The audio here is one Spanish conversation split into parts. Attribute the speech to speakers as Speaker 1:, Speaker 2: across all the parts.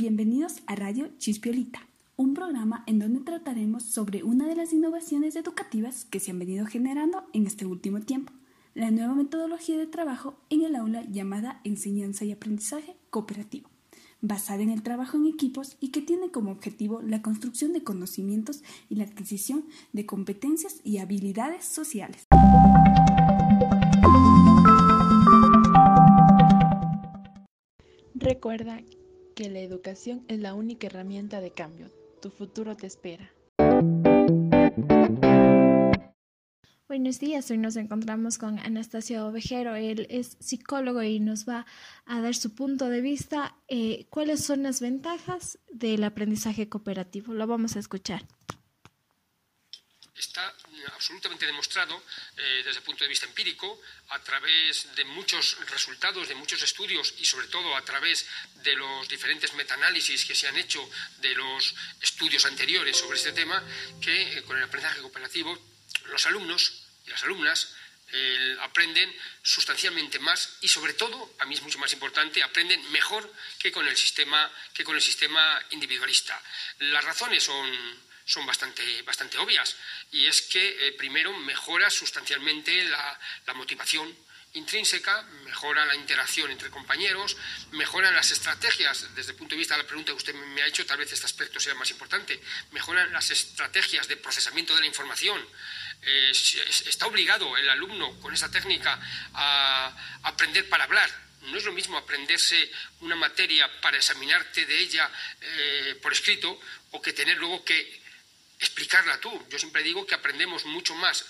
Speaker 1: Bienvenidos a Radio Chispiolita, un programa en donde trataremos sobre una de las innovaciones educativas que se han venido generando en este último tiempo, la nueva metodología de trabajo en el aula llamada enseñanza y aprendizaje cooperativo, basada en el trabajo en equipos y que tiene como objetivo la construcción de conocimientos y la adquisición de competencias y habilidades sociales.
Speaker 2: Recuerda que la educación es la única herramienta de cambio. Tu futuro te espera.
Speaker 3: Buenos días, hoy nos encontramos con Anastasio Ovejero. Él es psicólogo y nos va a dar su punto de vista. Eh, ¿Cuáles son las ventajas del aprendizaje cooperativo? Lo vamos a escuchar
Speaker 4: está absolutamente demostrado eh, desde el punto de vista empírico, a través de muchos resultados, de muchos estudios y sobre todo a través de los diferentes metaanálisis que se han hecho de los estudios anteriores sobre este tema, que eh, con el aprendizaje cooperativo los alumnos y las alumnas eh, aprenden sustancialmente más y sobre todo, a mí es mucho más importante, aprenden mejor que con el sistema, que con el sistema individualista. Las razones son son bastante, bastante obvias. Y es que, eh, primero, mejora sustancialmente la, motivación intrínseca, mejora la interacción entre compañeros, mejoran las estrategias, desde el punto de vista de la pregunta que usted me ha hecho, tal vez este aspecto sea más importante, mejoran las estrategias de procesamiento de la información. Eh, está obligado el alumno con esa técnica a aprender para hablar, no es lo mismo aprenderse una materia para examinarte de ella eh, por escrito o que tener luego que explicarla tú. Yo siempre digo que aprendemos mucho más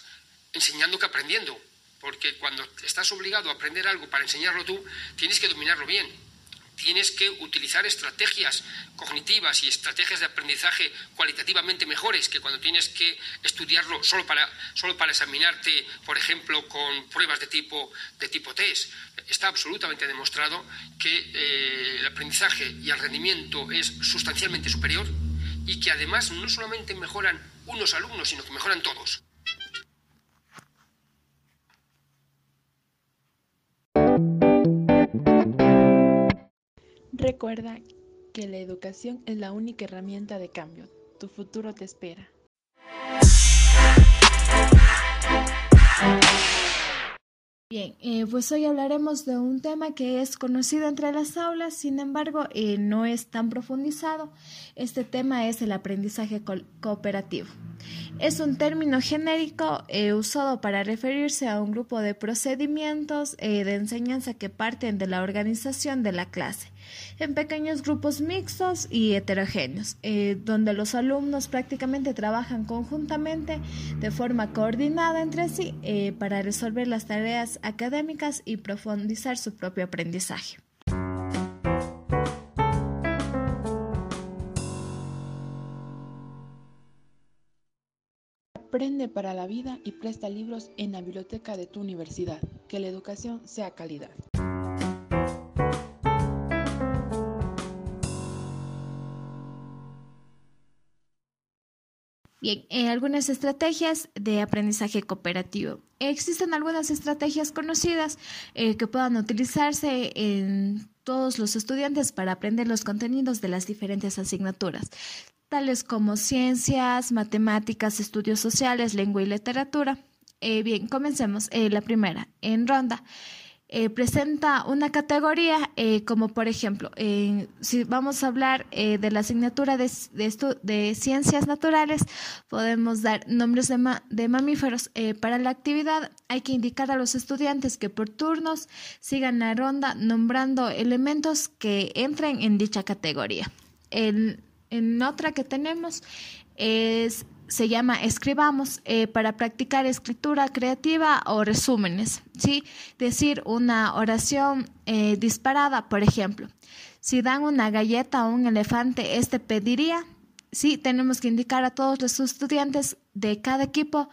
Speaker 4: enseñando que aprendiendo, porque cuando estás obligado a aprender algo para enseñarlo tú, tienes que dominarlo bien. Tienes que utilizar estrategias cognitivas y estrategias de aprendizaje cualitativamente mejores que cuando tienes que estudiarlo solo para, solo para examinarte, por ejemplo, con pruebas de tipo, de tipo test. Está absolutamente demostrado que eh, el aprendizaje y el rendimiento es sustancialmente superior y que además no solamente mejoran unos alumnos, sino que mejoran todos.
Speaker 2: Recuerda que la educación es la única herramienta de cambio. Tu futuro te espera.
Speaker 3: Bien, eh, pues hoy hablaremos de un tema que es conocido entre las aulas, sin embargo, eh, no es tan profundizado. Este tema es el aprendizaje cooperativo. Es un término genérico eh, usado para referirse a un grupo de procedimientos de enseñanza que parten de la organización de la clase, en pequeños grupos mixtos y heterogéneos, eh, donde los alumnos prácticamente trabajan conjuntamente de forma coordinada entre sí para resolver las tareas académicas y profundizar su propio aprendizaje.
Speaker 2: Aprende para la vida y presta libros en la biblioteca de tu universidad. Que la educación sea calidad.
Speaker 3: Bien, eh, algunas estrategias de aprendizaje cooperativo. Existen algunas estrategias conocidas eh, que puedan utilizarse en todos los estudiantes para aprender los contenidos de las diferentes asignaturas tales como ciencias, matemáticas, estudios sociales, lengua y literatura. Eh, bien, comencemos. Eh, la primera, en ronda. Eh, presenta una categoría como por ejemplo, si vamos a hablar de la asignatura de, de, ciencias naturales, podemos dar nombres de, de mamíferos. para la actividad hay que indicar a los estudiantes que por turnos sigan la ronda nombrando elementos que entren en dicha categoría. En otra que tenemos es, se llama Escribamos eh, para practicar escritura creativa o resúmenes. ¿sí? Decir una oración eh, disparada, por ejemplo. Si dan una galleta a un elefante, este pediría. Sí, tenemos que indicar a todos los estudiantes de cada equipo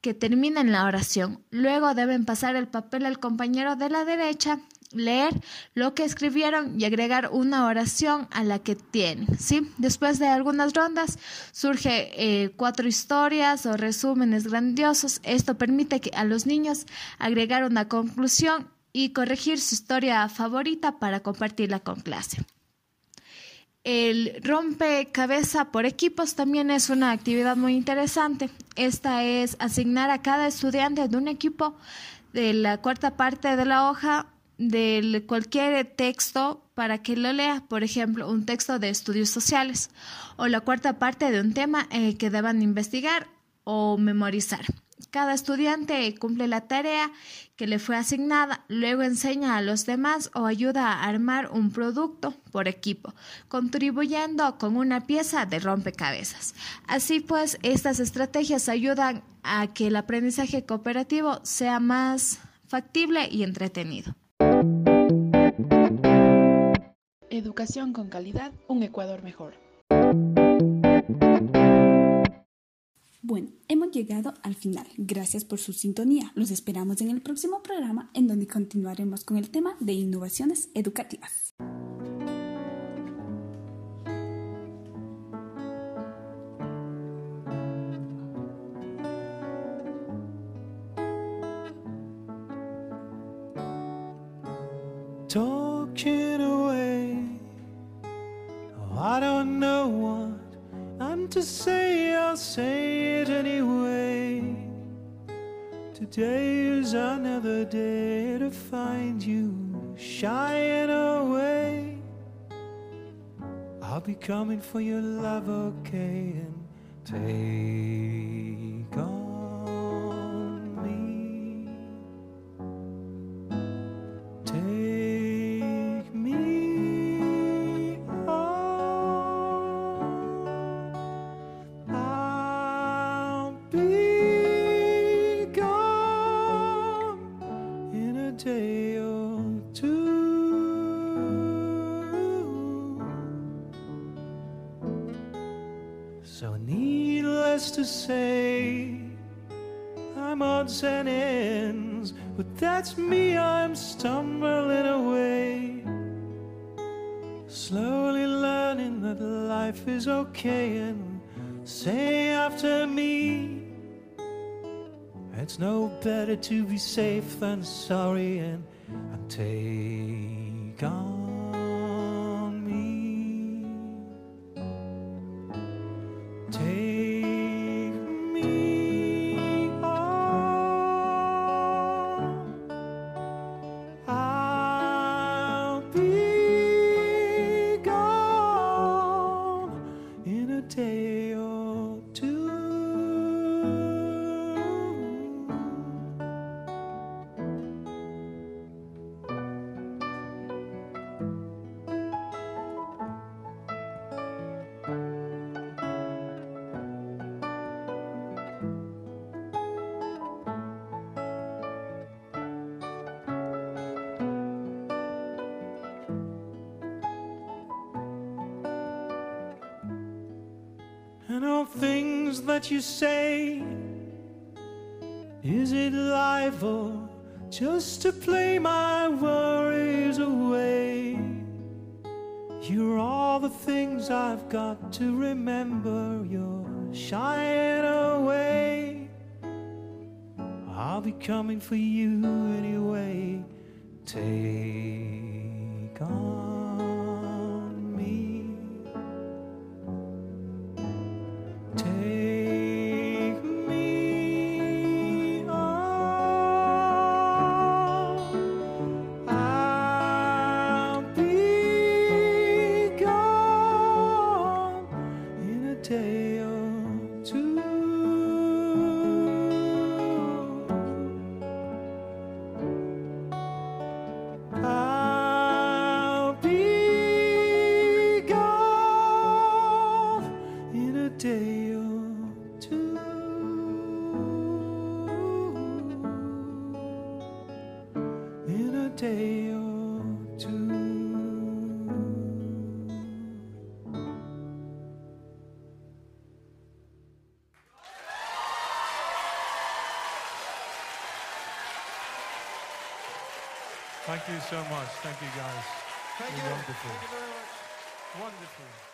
Speaker 3: que terminen la oración. Luego deben pasar el papel al compañero de la derecha leer lo que escribieron y agregar una oración a la que tienen. ¿sí? Después de algunas rondas surge eh, cuatro historias o resúmenes grandiosos. Esto permite que a los niños agregar una conclusión y corregir su historia favorita para compartirla con clase. El rompecabezas por equipos también es una actividad muy interesante. Esta es asignar a cada estudiante de un equipo de la cuarta parte de la hoja de cualquier texto para que lo lea, por ejemplo, un texto de estudios sociales o la cuarta parte de un tema eh, que deban investigar o memorizar. Cada estudiante cumple la tarea que le fue asignada, luego enseña a los demás o ayuda a armar un producto por equipo, contribuyendo con una pieza de rompecabezas. Así pues, estas estrategias ayudan a que el aprendizaje cooperativo sea más factible y entretenido.
Speaker 2: Educación con calidad, un Ecuador mejor.
Speaker 1: Bueno, hemos llegado al final. Gracias por su sintonía. Los esperamos en el próximo programa en donde continuaremos con el tema de innovaciones educativas.
Speaker 5: Talking I don't know what I'm to say, I'll say it anyway. Today is another day to find you shying away. I'll be coming for your love, okay, and take So, needless to say, I'm odds and ends, but that's me, I'm stumbling away. Slowly learning that life is okay, and say after me, it's no better to be safe than sorry, and, and take on and all things that you say. Is it life or just to play my worries away? You're all the things I've got to remember. You're shying away. I'll be coming for you anyway. Take on
Speaker 6: Thank you so much. Thank you, guys.
Speaker 5: Thank
Speaker 6: You're
Speaker 5: you.
Speaker 6: wonderful.
Speaker 5: Thank you very much.
Speaker 6: Wonderful.